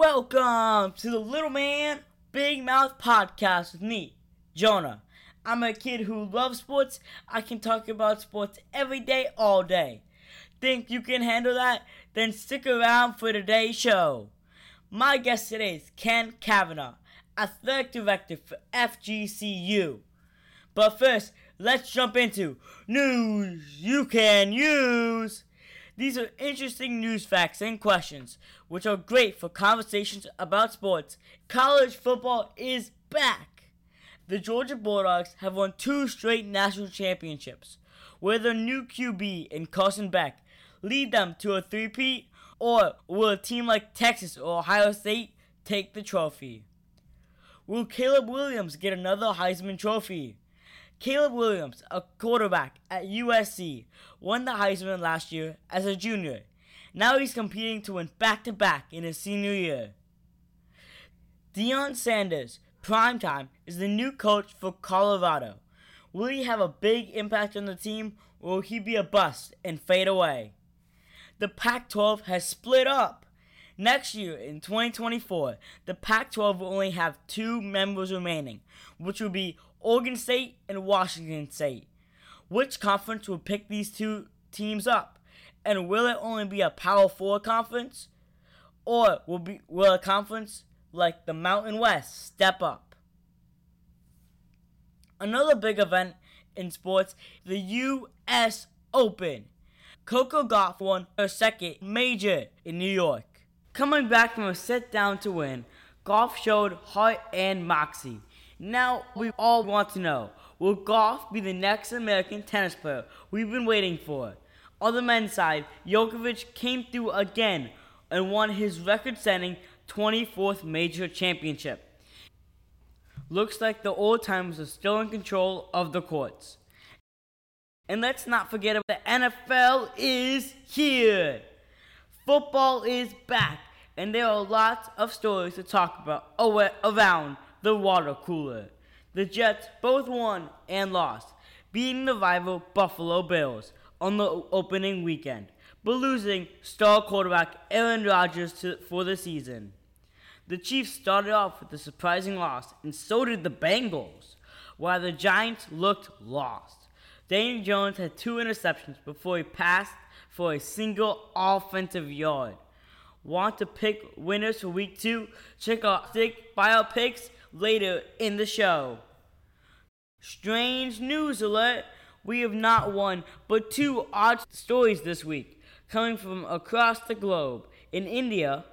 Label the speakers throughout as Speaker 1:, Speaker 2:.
Speaker 1: Welcome to the Little Man Big Mouth podcast with me, Jonah. I'm a kid who loves sports. I can talk about sports every day, all day. Think you can handle that? Then stick around for today's show. My guest today is Ken Kavanaugh, Athletic Director for FGCU. But first, let's jump into news you can use. These are interesting news facts and questions, which are great for conversations about sports. College football is back. The Georgia Bulldogs have won two straight national championships. Will their new QB in Carson Beck lead them to a three-peat, or will a team like Texas or Ohio State take the trophy? Will Caleb Williams get another Heisman Trophy? Caleb Williams, a quarterback at USC, won the Heisman last year as a junior. Now he's competing to win back to back in his senior year. Deion Sanders, primetime, is the new coach for Colorado. Will he have a big impact on the team or will he be a bust and fade away? The Pac 12 has split up. Next year, in 2024, the Pac 12 will only have two members remaining, which will be Oregon State and Washington State. Which conference will pick these two teams up? And will it only be a Power 4 conference? Or will, be, will a conference like the Mountain West step up? Another big event in sports, the U.S. Open. Coco Gauff won her second major in New York. Coming back from a sit down to win, Gauff showed heart and moxie. Now we all want to know will Gauff be the next American tennis player we've been waiting for? On the men's side, Djokovic came through again and won his record setting 24th major championship. Looks like the old timers are still in control of the courts. And let's not forget the NFL is here. Football is back, and there are lots of stories to talk about around the water cooler. The Jets both won and lost, beating the rival Buffalo Bills on the opening weekend, but losing star quarterback Aaron Rodgers to, for the season. The Chiefs started off with a surprising loss, and so did the Bengals, while the Giants looked lost. Daniel Jones had two interceptions before he passed for a single offensive yard. Want to pick winners for week two? Check out Stick Bio Picks later in the show. Strange news alert! We have not one, but two odd stories this week, coming from across the globe. In India,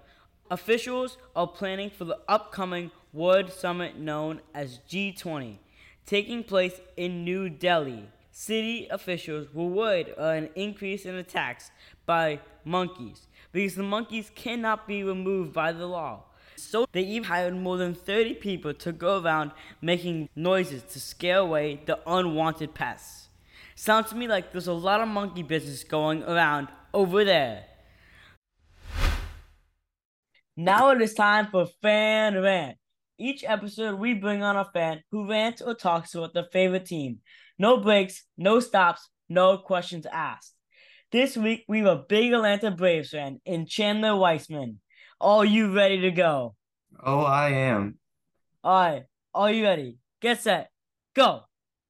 Speaker 1: officials are planning for the upcoming World Summit known as G20, taking place in New Delhi city officials were worried of an increase in attacks by monkeys because the monkeys cannot be removed by the law. So they even hired more than 30 people to go around making noises to scare away the unwanted pests. Sounds to me like there's a lot of monkey business going around over there. Now it is time for Fan Rant. Each episode, we bring on a fan who rants or talks about their favorite team. No breaks, no stops, no questions asked. This week, we have a big Atlanta Braves fan in Chandler Weissman. Are you ready to go?
Speaker 2: Oh, I am.
Speaker 1: All right. Are you ready? Get set. Go.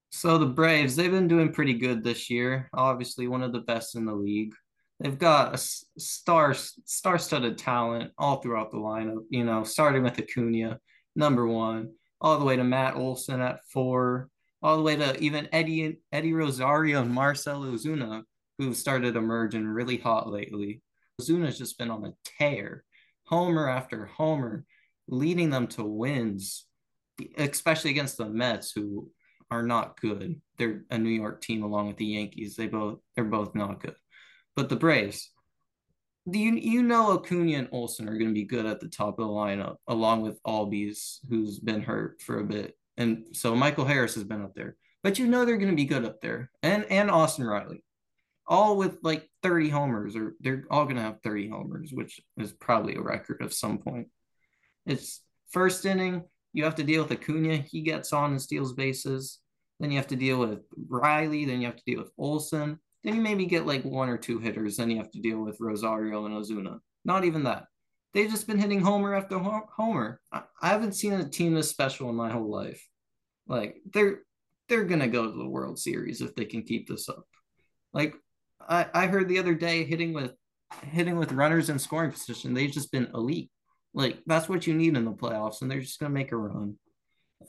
Speaker 2: So the Braves, they've been doing pretty good this year. Obviously, one of the best in the league. They've got a star star-studded talent all throughout the lineup. You know, starting with Acuna, number one, all the way to Matt Olson at four, all the way to even Eddie Eddie Rosario and Marcell Ozuna, who've started emerging really hot lately. Ozuna's just been on a tear, homer after homer, leading them to wins, especially against the Mets, who are not good. They're a New York team along with the Yankees. They both they're both not good. But the Braves, you you know Acuna and Olson are going to be good at the top of the lineup, along with Albies, who's been hurt for a bit. And so Michael Harris has been up there, but you know they're going to be good up there, and and Austin Riley, all with like 30 homers, or they're all going to have 30 homers, which is probably a record of some point. It's first inning, you have to deal with Acuna, he gets on and steals bases. Then you have to deal with Riley, then you have to deal with Olson. Then you maybe get like one or two hitters, then you have to deal with Rosario and Ozuna. Not even that. they've just been hitting homer after homer. I, haven't seen a team this special in my whole life. Like they're they're gonna go to the World Series if they can keep this up. Like I, I heard the other day hitting with hitting with runners in scoring position, they've just been elite. Like that's what you need in the playoffs, and they're just gonna make a run.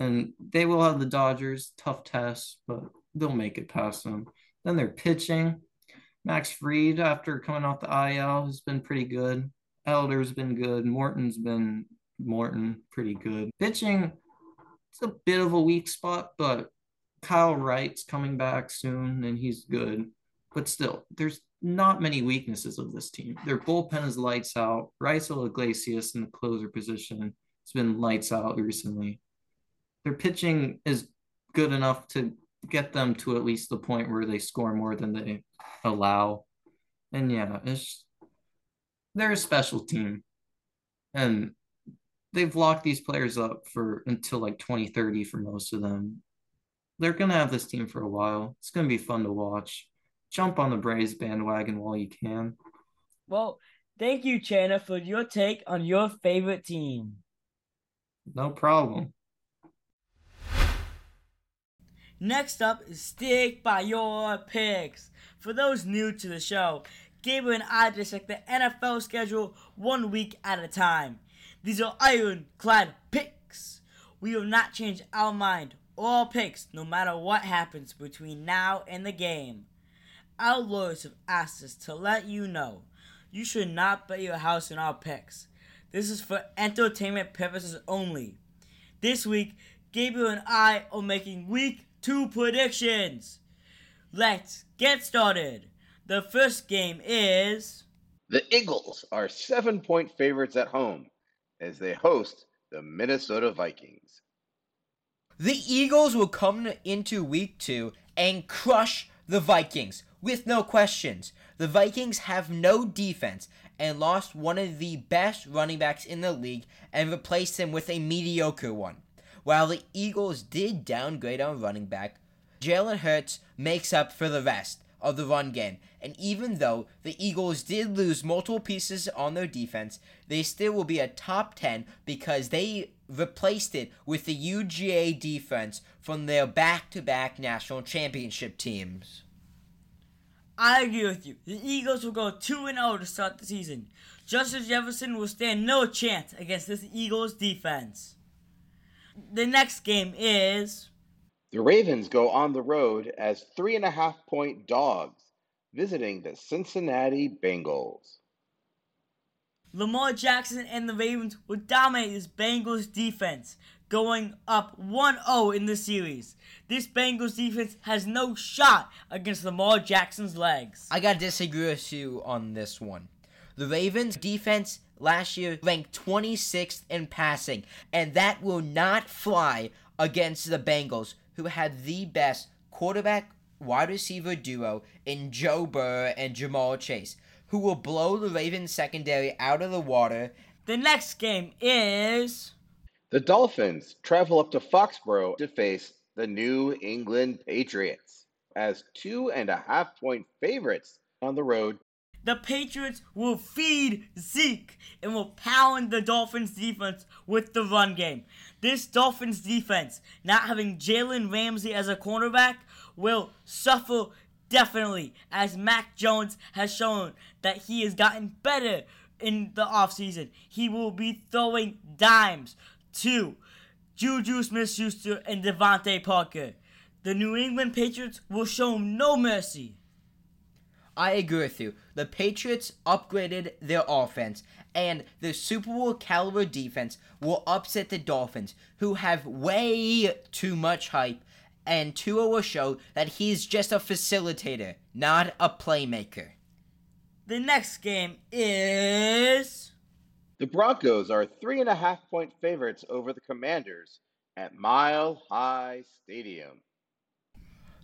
Speaker 2: And they will have the Dodgers, tough test, but they'll make it past them. Then they're pitching. Max Fried, after coming off the IL, has been pretty good. Elder's been good. Morton's been Morton, pretty good. Pitching, it's a bit of a weak spot, but Kyle Wright's coming back soon and he's good. But still, there's not many weaknesses of this team. Their bullpen is lights out. Raisel Iglesias in the closer position has been lights out recently. Their pitching is good enough to get them to at least the point where they score more than they allow. And yeah, it's they're a special team. And they've locked these players up for until like 2030 for most of them. They're gonna have this team for a while. It's gonna be fun to watch jump on the Braves bandwagon while you can.
Speaker 1: Well, thank you, Chana, for your take on your favorite team.
Speaker 2: No problem.
Speaker 1: Next up is Stick by Your Picks. For those new to the show, Gabriel and I dissect the NFL schedule one week at a time. These are ironclad picks. We will not change our mind or picks no matter what happens between now and the game. Our lawyers have asked us to let you know you should not bet your house in our picks. This is for entertainment purposes only. This week, Gabriel and I are making week two predictions. Let's get started. The first game is.
Speaker 3: The Eagles are seven point favorites at home as they host the Minnesota Vikings.
Speaker 4: The Eagles will come into week two and crush the Vikings with no questions. The Vikings have no defense and lost one of the best running backs in the league and replaced him with a mediocre one. While the Eagles did downgrade on running back, Jalen Hurts makes up for the rest of the run game. And even though the Eagles did lose multiple pieces on their defense, they still will be a top 10 because they replaced it with the UGA defense from their back to back national championship teams.
Speaker 1: I agree with you. The Eagles will go 2 0 to start the season. Justin Jefferson will stand no chance against this Eagles defense. The next game is.
Speaker 3: The Ravens go on the road as three and a half point dogs, visiting the Cincinnati Bengals.
Speaker 1: Lamar Jackson and the Ravens will dominate this Bengals defense going up 1-0 in the series. This Bengals defense has no shot against Lamar Jackson's legs.
Speaker 4: I gotta disagree with you on this one. The Ravens defense last year ranked 26th in passing, and that will not fly against the Bengals, who had the best quarterback wide receiver duo in Joe Burrow and Ja'Marr Chase, who will blow the Ravens secondary out of the water.
Speaker 1: The next game is
Speaker 3: the Dolphins travel up to Foxborough to face the New England Patriots as two and a half point favorites on the road.
Speaker 1: The Patriots will feed Zeke and will pound the Dolphins defense with the run game. This Dolphins defense, not having Jalen Ramsey as a cornerback, will suffer definitely as Mac Jones has shown that he has gotten better in the offseason. He will be throwing dimes to Juju Smith Schuster and DeVante Parker. The New England Patriots will show no mercy.
Speaker 4: I agree with you. The Patriots upgraded their offense, and the Super Bowl caliber defense will upset the Dolphins, who have way too much hype, and Tua will show that he's just a facilitator, not a playmaker.
Speaker 1: The next game is.
Speaker 3: The Broncos are three and a half point favorites over the Commanders at Mile High Stadium.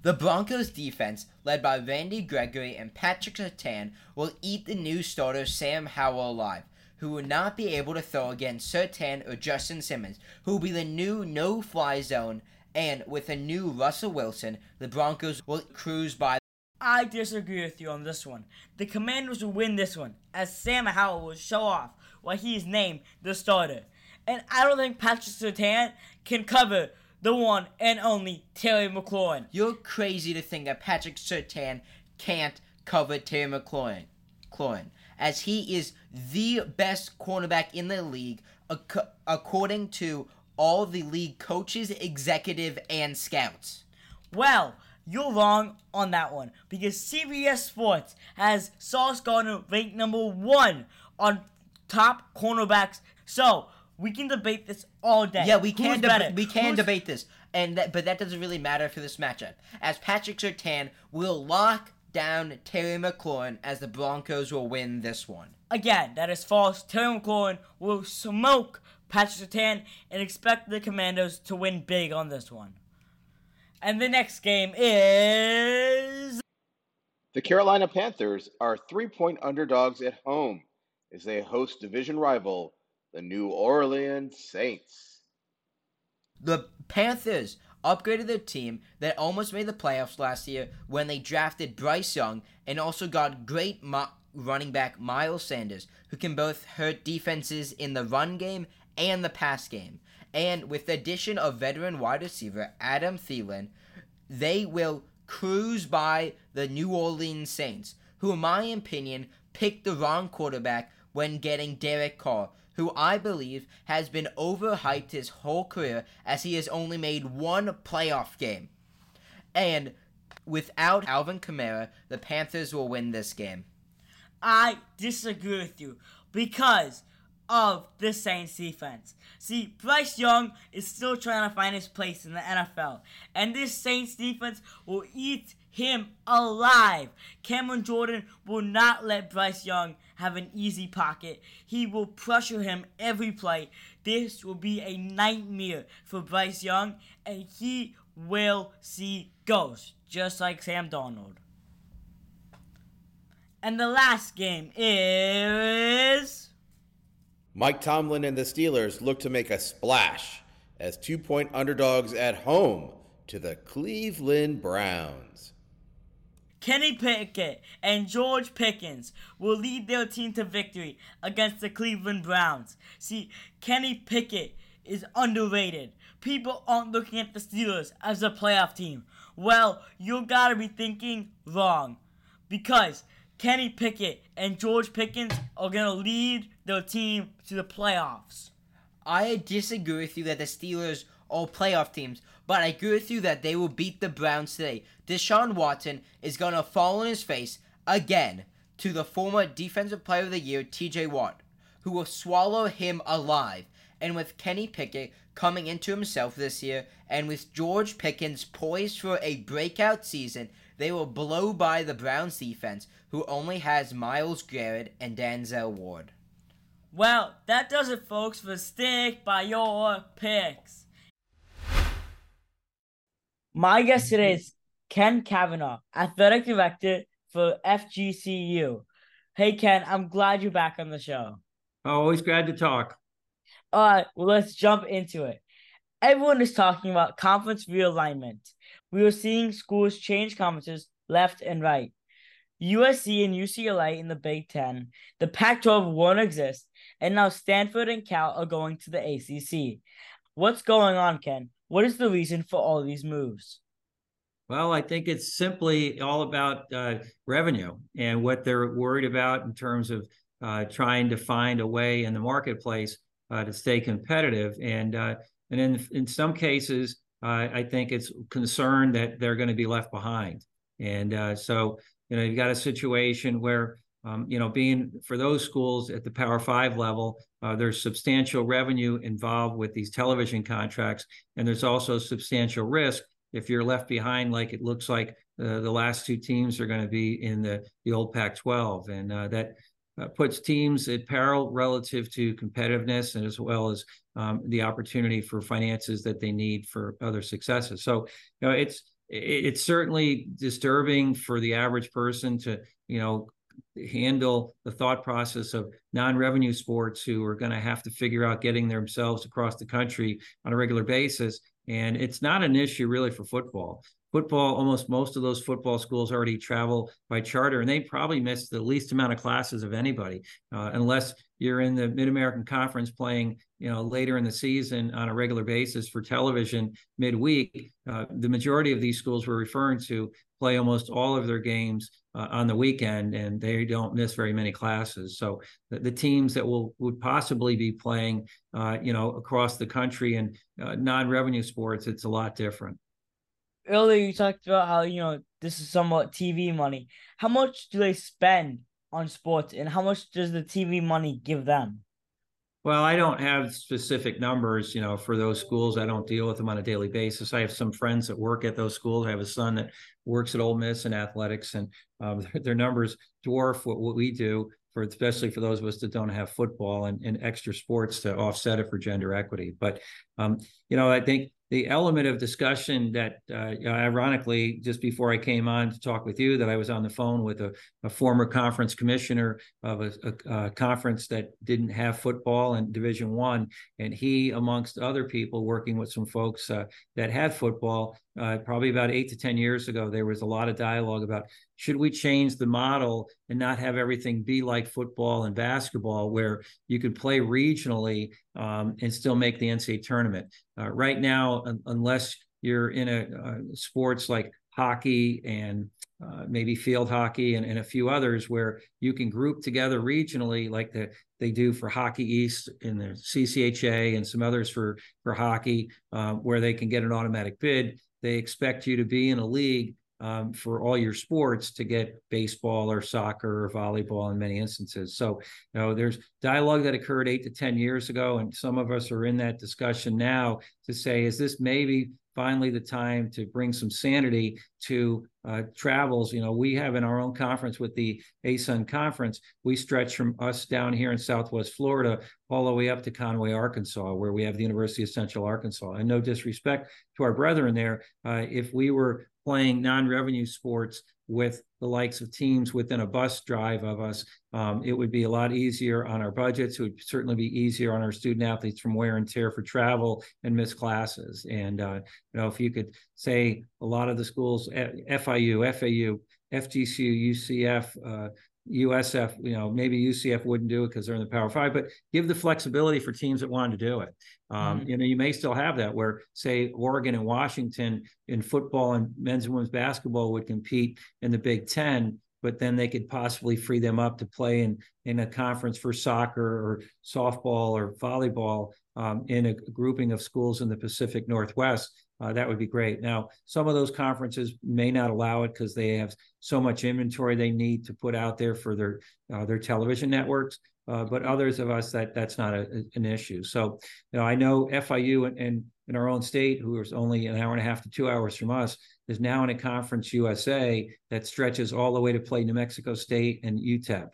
Speaker 4: The Broncos defense, led by Randy Gregory and Patrick Surtain, will eat the new starter Sam Howell alive, who will not be able to throw against Surtain or Justin Simmons, who will be the new no fly zone, and with a new Russell Wilson, the Broncos will cruise by.
Speaker 1: I disagree with you on this one. The Commanders will win this one, as Sam Howell will show off why he is named the starter. And I don't think Patrick Surtain can cover the one and only Terry McLaurin.
Speaker 4: You're crazy to think that Patrick Surtain can't cover Terry McLaurin, McLaurin as he is the best cornerback in the league, ac- according to all the league coaches, executive, and scouts.
Speaker 1: Well, you're wrong on that one because CBS Sports has Sauce Gardner ranked number one on top cornerbacks. So we can debate this all day.
Speaker 4: Yeah, we can
Speaker 1: Who's
Speaker 4: deba- we can
Speaker 1: Who's-
Speaker 4: debate this, and that, but that doesn't really matter for this matchup, as Patrick Surtain will lock down Terry McLaurin as the Broncos will win this one.
Speaker 1: Again, that is false. Terry McLaurin will smoke Patrick Surtain and expect the Commandos to win big on this one. And the next game is
Speaker 3: The Carolina Panthers are three point underdogs at home as they host division rival, the New Orleans Saints.
Speaker 4: The Panthers upgraded their team that almost made the playoffs last year when they drafted Bryce Young and also got great mo- running back Miles Sanders, who can both hurt defenses in the run game and the pass game. And with the addition of veteran wide receiver Adam Thielen, they will cruise by the New Orleans Saints, who, in my opinion, picked the wrong quarterback when getting Derek Carr, who I believe has been overhyped his whole career as he has only made one playoff game. And without Alvin Kamara, the Panthers will win this game.
Speaker 1: I disagree with you because of the Saints defense. See, Bryce Young is still trying to find his place in the NFL, and this Saints defense will eat him alive. Cameron Jordan will not let Bryce Young have an easy pocket. He will pressure him every play. This will be a nightmare for Bryce Young, and he will see ghosts, just like Sam Darnold. And the last game is.
Speaker 5: Mike Tomlin and the Steelers look to make a splash as two point underdogs at home to the Cleveland Browns.
Speaker 1: Kenny Pickett and George Pickens will lead their team to victory against the Cleveland Browns. See, Kenny Pickett is underrated. People aren't looking at the Steelers as a playoff team. Well, you gotta be thinking wrong. Because Kenny Pickett and George Pickens are gonna lead their team to the playoffs.
Speaker 4: I disagree with you that the Steelers are playoff teams, but I agree with you that they will beat the Browns today. Deshaun Watson is going to fall on his face again to the former Defensive Player of the Year, TJ Watt, who will swallow him alive. And with Kenny Pickett coming into himself this year, and with George Pickens poised for a breakout season, they will blow by the Browns defense, who only has Myles Garrett and Denzel Ward.
Speaker 1: Well, that does it, folks, for Stick by Your Picks. My guest today is Ken Kavanaugh, Athletic Director for FGCU. Hey, Ken, I'm glad you're back on the show.
Speaker 6: Always glad to talk.
Speaker 1: All right, well, let's jump into it. Everyone is talking about conference realignment. We are seeing schools change conferences left and right. USC and UCLA in the Big Ten, the Pac 12 won't exist, and now Stanford and Cal are going to the ACC. What's going on, Ken? What is the reason for all these moves?
Speaker 6: Well, I think it's simply all about uh, revenue and what they're worried about in terms of uh, trying to find a way in the marketplace uh, to stay competitive. And uh, and in in some cases, uh, I think it's concern that they're going to be left behind. And uh, so you know you've got a situation where um, you know being for those schools at the Power Five level, uh, there's substantial revenue involved with these television contracts, and there's also substantial risk if you're left behind, like it looks like uh, the last two teams are going to be in the the old Pac-12, and uh, that uh, puts teams at peril relative to competitiveness and as well as um, the opportunity for finances that they need for other successes. So, you know, it's it's certainly disturbing for the average person to you know handle the thought process of non-revenue sports who are going to have to figure out getting themselves across the country on a regular basis and it's not an issue really for football football, almost most of those football schools already travel by charter, and they probably miss the least amount of classes of anybody, uh, unless you're in the Mid American Conference playing, you know, later in the season on a regular basis for television midweek. Uh, the majority of these schools we're referring to play almost all of their games uh, on the weekend, and they don't miss very many classes. So the, the teams that will would possibly be playing, uh, you know, across the country and uh, non-revenue sports, it's a lot different.
Speaker 1: Earlier, you talked about how you know this is somewhat TV money. How much do they spend on sports, and how much does the TV money give them?
Speaker 6: Well, I don't have specific numbers, you know, for those schools. I don't deal with them on a daily basis. I have some friends that work at those schools. I have a son that works at Ole Miss in athletics, and um, their numbers dwarf what, what we do for especially for those of us that don't have football and, and extra sports to offset it for gender equity. But um, you know, I think the element of discussion that, uh, ironically, just before I came on to talk with you, that I was on the phone with a, a former conference commissioner of a, a, a, conference that didn't have football in Division One, and he, amongst other people, working with some folks uh, that had football, uh, probably about eight to ten years ago, there was a lot of dialogue about should we change the model and not have everything be like football and basketball, where you could play regionally um, and still make the NCAA tournament? Uh, right now, un- unless you're in a, uh, sports like hockey and uh, maybe field hockey and, and, a few others where you can group together regionally like the, they do for hockey east in the ccha and some others for for hockey uh, where they can get an automatic bid they expect you to be in a league um, for all your sports to get baseball or soccer or volleyball in many instances. So, you know, there's dialogue that occurred eight to 10 years ago, and some of us are in that discussion now to say, is this maybe finally the time to bring some sanity to uh, travels. You know, we have in our own conference with the ASUN conference, we stretch from us down here in Southwest Florida all the way up to Conway, Arkansas, where we have the University of Central Arkansas. And no disrespect to our brethren there, uh, if we were playing non-revenue sports with the likes of teams within a bus drive of us, um, it would be a lot easier on our budgets. It would certainly be easier on our student athletes from wear and tear for travel and missed classes. And uh, you know, if you could say a lot of the schools, FIU, FAU, FGCU, UCF, uh, USF, you know, maybe UCF wouldn't do it because they're in the Power Five, but give the flexibility for teams that wanted to do it. Um, mm-hmm. You know, you may still have that where, say, Oregon and Washington in football and men's and women's basketball would compete in the Big Ten, but then they could possibly free them up to play in in a conference for soccer or softball or volleyball um, in a grouping of schools in the Pacific Northwest uh, that would be great. Now, some of those conferences may not allow it because they have so much inventory they need to put out there for their uh, their television networks. Uh, but others of us that that's not a, an issue. So, you know, I know FIU and, and in our own state, who is only an hour and a half to two hours from us, is now in a conference USA that stretches all the way to play New Mexico State and UTEP,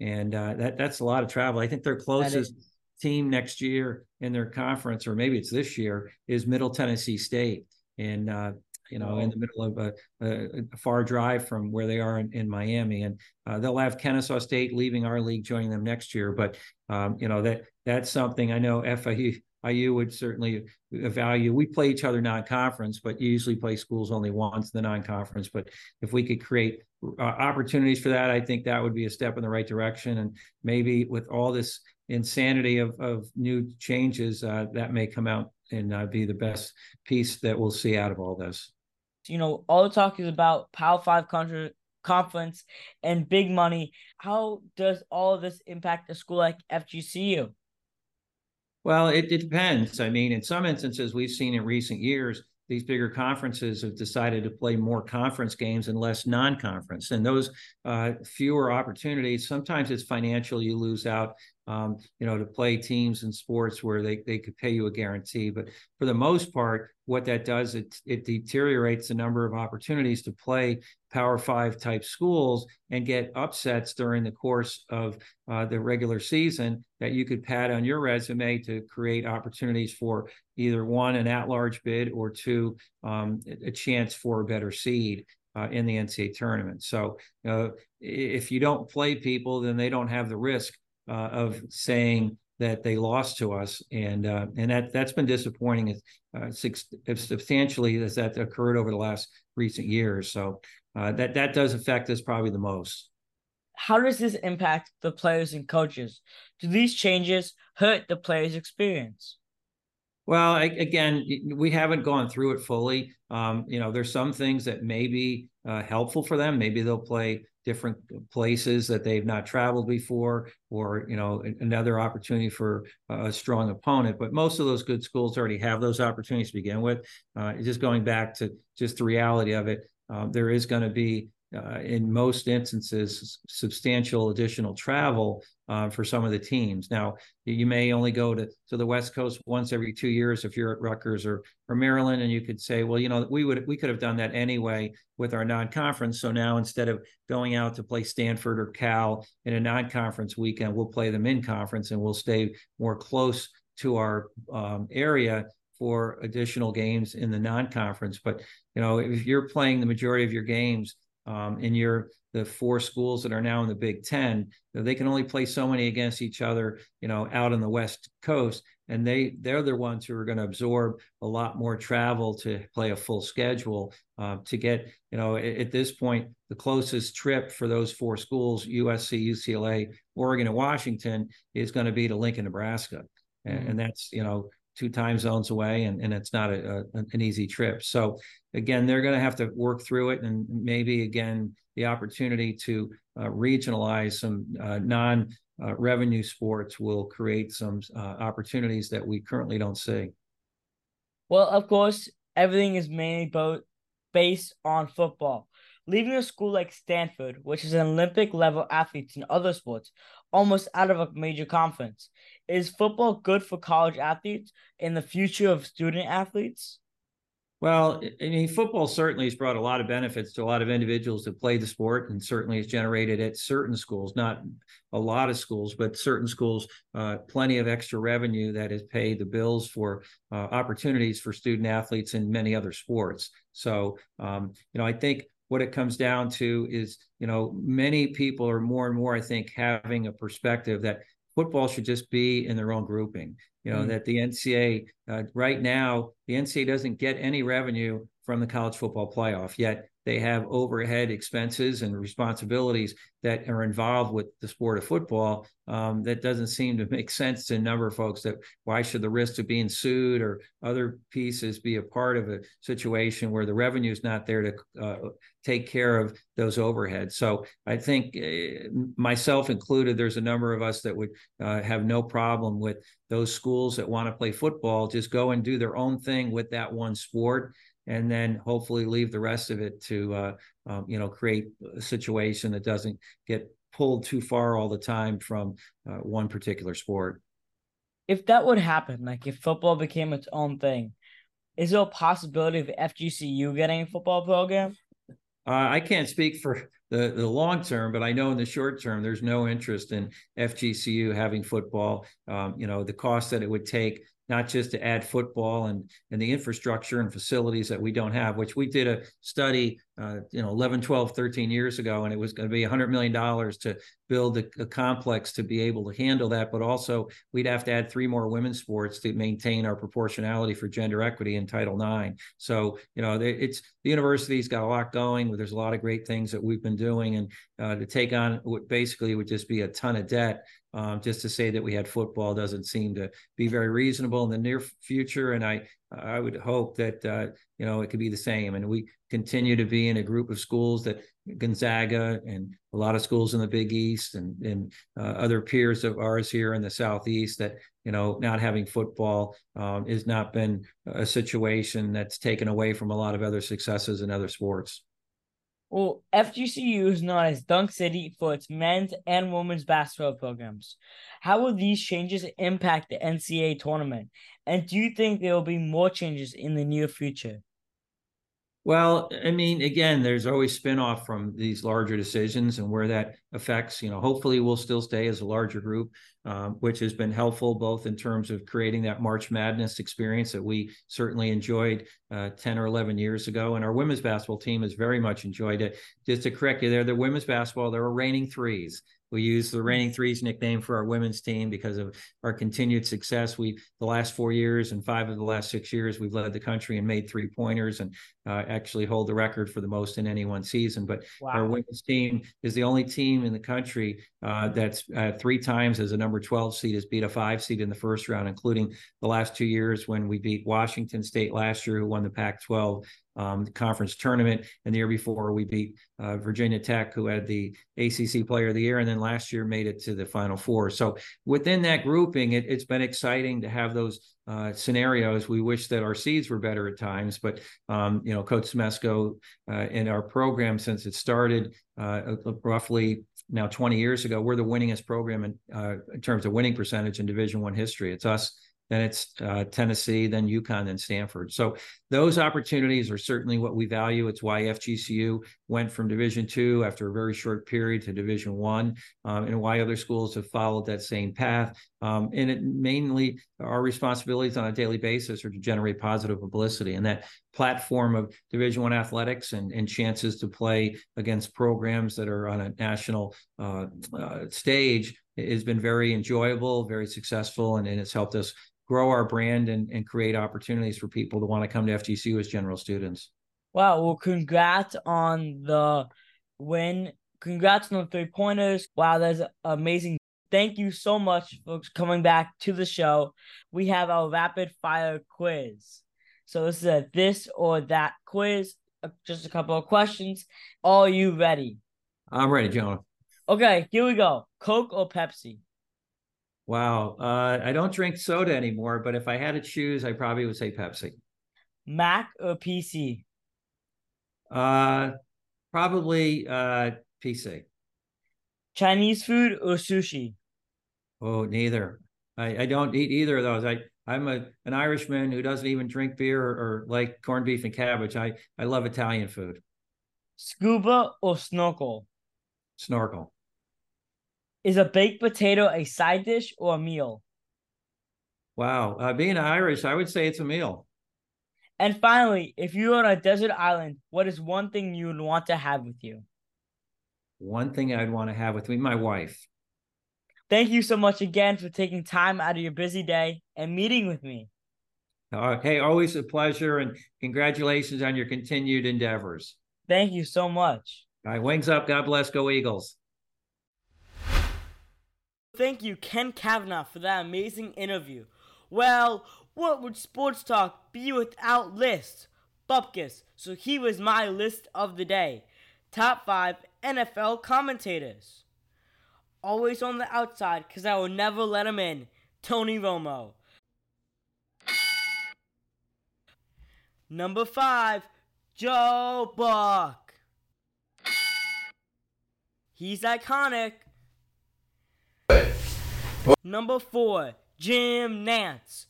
Speaker 6: and uh, that that's a lot of travel. I think their closest team next year in their conference, or maybe it's this year, is Middle Tennessee State, and uh, you know, in the middle of a, a, a, far drive from where they are in, in Miami, and uh, they'll have Kennesaw State leaving our league, joining them next year. But um, you know that that's something I know FIU IU would certainly value. We play each other non-conference, but you usually play schools only once in the non-conference. But if we could create uh, opportunities for that, I think that would be a step in the right direction. And maybe with all this insanity of, of new changes, uh, that may come out and uh, be the best piece that we'll see out of all this.
Speaker 1: You know, all the talk is about Power Five country conference and big money. How does all of this impact a school like FGCU?
Speaker 6: Well, it, it depends. I mean, in some instances, we've seen in recent years these bigger conferences have decided to play more conference games and less non-conference and those uh, fewer opportunities sometimes it's financial you lose out um, you know to play teams and sports where they, they could pay you a guarantee. But for the most part what that does it it deteriorates the number of opportunities to play power five type schools and get upsets during the course of uh, the regular season that you could pad on your resume to create opportunities for either one an at-large bid or two um, a chance for a better seed uh, in the ncaa tournament. So uh, if you don't play people then they don't have the risk uh, of saying that they lost to us, and uh, and that that's been disappointing. Uh, substantially as that occurred over the last recent years. So uh, that that does affect us probably the most.
Speaker 1: How does this impact the players and coaches? Do these changes hurt the players' experience?
Speaker 6: Well, I, again, we haven't gone through it fully. Um, you know, there's some things that may be uh, helpful for them. Maybe they'll play different places that they've not traveled before, or you know, another opportunity for a strong opponent. But most of those good schools already have those opportunities to begin with. Uh, just going back to just the reality of it, um, there is going to be uh, in most instances, substantial additional travel uh, for some of the teams. Now, you may only go to, to the West Coast once every two years if you're at Rutgers or, or Maryland, and you could say, well, you know, we would we could have done that anyway with our non-conference. So now instead of going out to play Stanford or Cal in a non-conference weekend, we'll play them in conference and we'll stay more close to our um, area for additional games in the non-conference. But you know, if you're playing the majority of your games um, and you're the four schools that are now in the Big Ten, they can only play so many against each other, you know, out on the West Coast, and they they're the ones who are going to absorb a lot more travel to play a full schedule uh, to get, you know, at, at, this point the closest trip for those four schools, USC, UCLA, Oregon, and Washington, is going to be to Lincoln, Nebraska, and, mm-hmm. and that's you know two time zones away, and, and it's not a, a, an easy trip. So again, they're going to have to work through it, and maybe again the opportunity to uh, regionalize some uh, non uh, revenue sports will create some uh, opportunities that we currently don't see.
Speaker 1: Well, of course, everything is mainly based on football. Leaving a school like Stanford, which is an Olympic level athletes in other sports, almost out of a major conference. Is football good for college athletes in the future of student athletes?
Speaker 6: Well, I mean, football certainly has brought a lot of benefits to a lot of individuals that play the sport, and certainly has generated at certain schools, not a lot of schools, but certain schools, uh, plenty of extra revenue that has paid the bills for uh, opportunities for student athletes in many other sports. So, um, you know, I think what it comes down to is, you know, many people are more and more, I think, having a perspective that football should just be in their own grouping. You know, mm that the NCAA uh, right now, the NCAA doesn't get any revenue from the college football playoff, yet they have overhead expenses and responsibilities that are involved with the sport of football. Um, that doesn't seem to make sense to a number of folks. That why should the risk of being sued or other pieces be a part of a situation where the revenue is not there to uh, take care of those overheads? So I think uh, myself included, there's a number of us that would uh, have no problem with those schools that want to play football just go and do their own thing with that one sport and then hopefully leave the rest of it to uh, um, you know create a situation that doesn't get pulled too far all the time from uh, one particular sport.
Speaker 1: If that would happen, like if football became its own thing, is there a possibility of FGCU getting a football program?
Speaker 6: Uh, I can't speak for the, the long term, but I know in the short term, there's no interest in FGCU having football. Um, you know, the cost that it would take not just to add football and and the infrastructure and facilities that we don't have which we did a study uh, you know 11 12 13 years ago and it was going to be 100 million dollars to build a, a, complex to be able to handle that but also we'd have to add three more women's sports to maintain our proportionality for gender equity in title ix so you know it's the university's got a lot going there's a lot of great things that we've been doing and uh, to take on what basically would just be a ton of debt um, just to say that we had football doesn't seem to be very reasonable in the near future. And I, I would hope that uh, you know it could be the same. And we continue to be in a group of schools that Gonzaga and a lot of schools in the Big East and and uh, other peers of ours here in the Southeast that you know not having football um, has not been a situation that's taken away from a lot of other successes in other sports.
Speaker 1: Well, FGCU is known as Dunk City for its men's and women's basketball programs. How will these changes impact the NCAA tournament? And do you think there will be more changes in the near future?
Speaker 6: Well, I mean, again, there's always spinoff from these larger decisions and where that affects. You know, hopefully we'll still stay as a larger group, um, which has been helpful both in terms of creating that March Madness experience that we certainly enjoyed uh, 10 or 11 years ago. And our women's basketball team has very much enjoyed it. Just to correct you there, the women's basketball, they are raining threes. We use the Raining Threes nickname for our women's team because of our continued success. We the last four years and five of the last six years we've led the country and made three pointers and uh, actually hold the record for the most in any one season. But wow. our women's team is the only team in the country uh, that's uh, three times as a number 12 seed has beat a five seed in the first round, including the last two years when we beat Washington State last year, who won the Pac-12 um, conference tournament. And the year before, we beat uh, Virginia Tech, who had the ACC Player of the Year, and then last year made it to the Final Four. So within that grouping, it, has been exciting to have those uh, scenarios. We wish that our seeds were better at times, but um, you know, Coach Smesko uh, in our program since it started uh, roughly now 20 years ago, we're the winningest program in, uh, in terms of winning percentage in Division One history. It's us then it's uh, Tennessee, then UConn, then Stanford. So those opportunities are certainly what we value. It's why FGCU went from Division two after a very short period to Division one, um, and why other schools have followed that same path. Um, and it mainly our responsibilities on a daily basis are to generate positive publicity, and that platform of Division One athletics and, and chances to play against programs that are on a national uh, uh, stage has been very enjoyable, very successful, and, and it's helped us grow our brand and, and create opportunities for people to want to come to FGCU as general students.
Speaker 1: Wow. Well, congrats on the win. Congrats on the three pointers. Wow, that's amazing. Thank you so much for coming back to the show. We have our rapid fire quiz. So this is a this or that quiz. Uh, just a couple of questions. Are you ready?
Speaker 6: I'm ready, Jonah.
Speaker 1: Okay, here we go. Coke or Pepsi?
Speaker 6: Wow. Uh, I don't drink soda anymore, but if I had to choose, I probably would say Pepsi.
Speaker 1: Mac or PC?
Speaker 6: Uh, probably uh, PC.
Speaker 1: Chinese food or sushi?
Speaker 6: Oh, neither. I, I don't eat either of those. I I'm a an Irishman who doesn't even drink beer or, or like corned beef and cabbage. I I love Italian food.
Speaker 1: Scuba or snorkel?
Speaker 6: Snorkel.
Speaker 1: Is a baked potato a side dish or a meal?
Speaker 6: Wow. Uh, being Irish, I would say it's a meal.
Speaker 1: And finally, if you're on a desert island, what is one thing you would want to have with you?
Speaker 6: One thing I'd want to have with me, my wife.
Speaker 1: Thank you so much again for taking time out of your busy day and meeting with me.
Speaker 6: Uh, hey, always a pleasure and congratulations on your continued endeavors.
Speaker 1: Thank you so much.
Speaker 6: All right, wings up. God bless. Go Eagles.
Speaker 1: Thank you, Ken Kavanaugh, for that amazing interview. Well, what would sports talk be without lists? Bupkis, so he was my list of the day. Top 5 NFL commentators. Always on the outside, because I will never let him in. Tony Romo. Number 5, Joe Buck. He's iconic. Number four, Jim Nantz.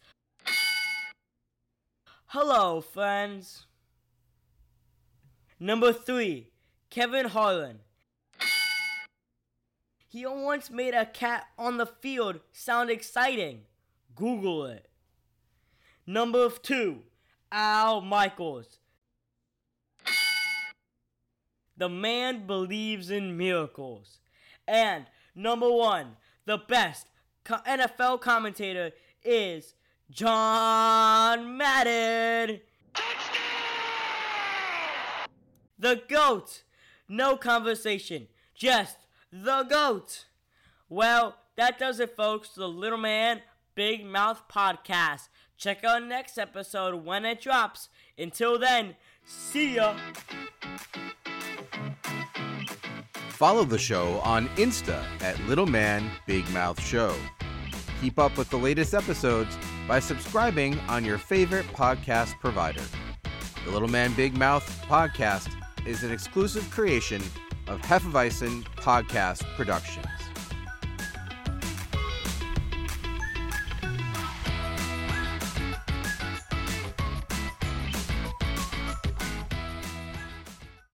Speaker 1: Hello, friends. Number three, Kevin Harlan. He once made a cat on the field sound exciting. Google it. Number two, Al Michaels. The man believes in miracles. And number one, the best NFL commentator is John Madden. The GOAT. No conversation. Just the GOAT. Well, that does it, folks. The Little Man, Big Mouth podcast. Check out next episode when it drops. Until then, see ya.
Speaker 5: Follow the show on Insta at Little Man Big Mouth Show. Keep up with the latest episodes by subscribing on your favorite podcast provider. The Little Man Big Mouth podcast is an exclusive creation of Hefeweizen Podcast Productions.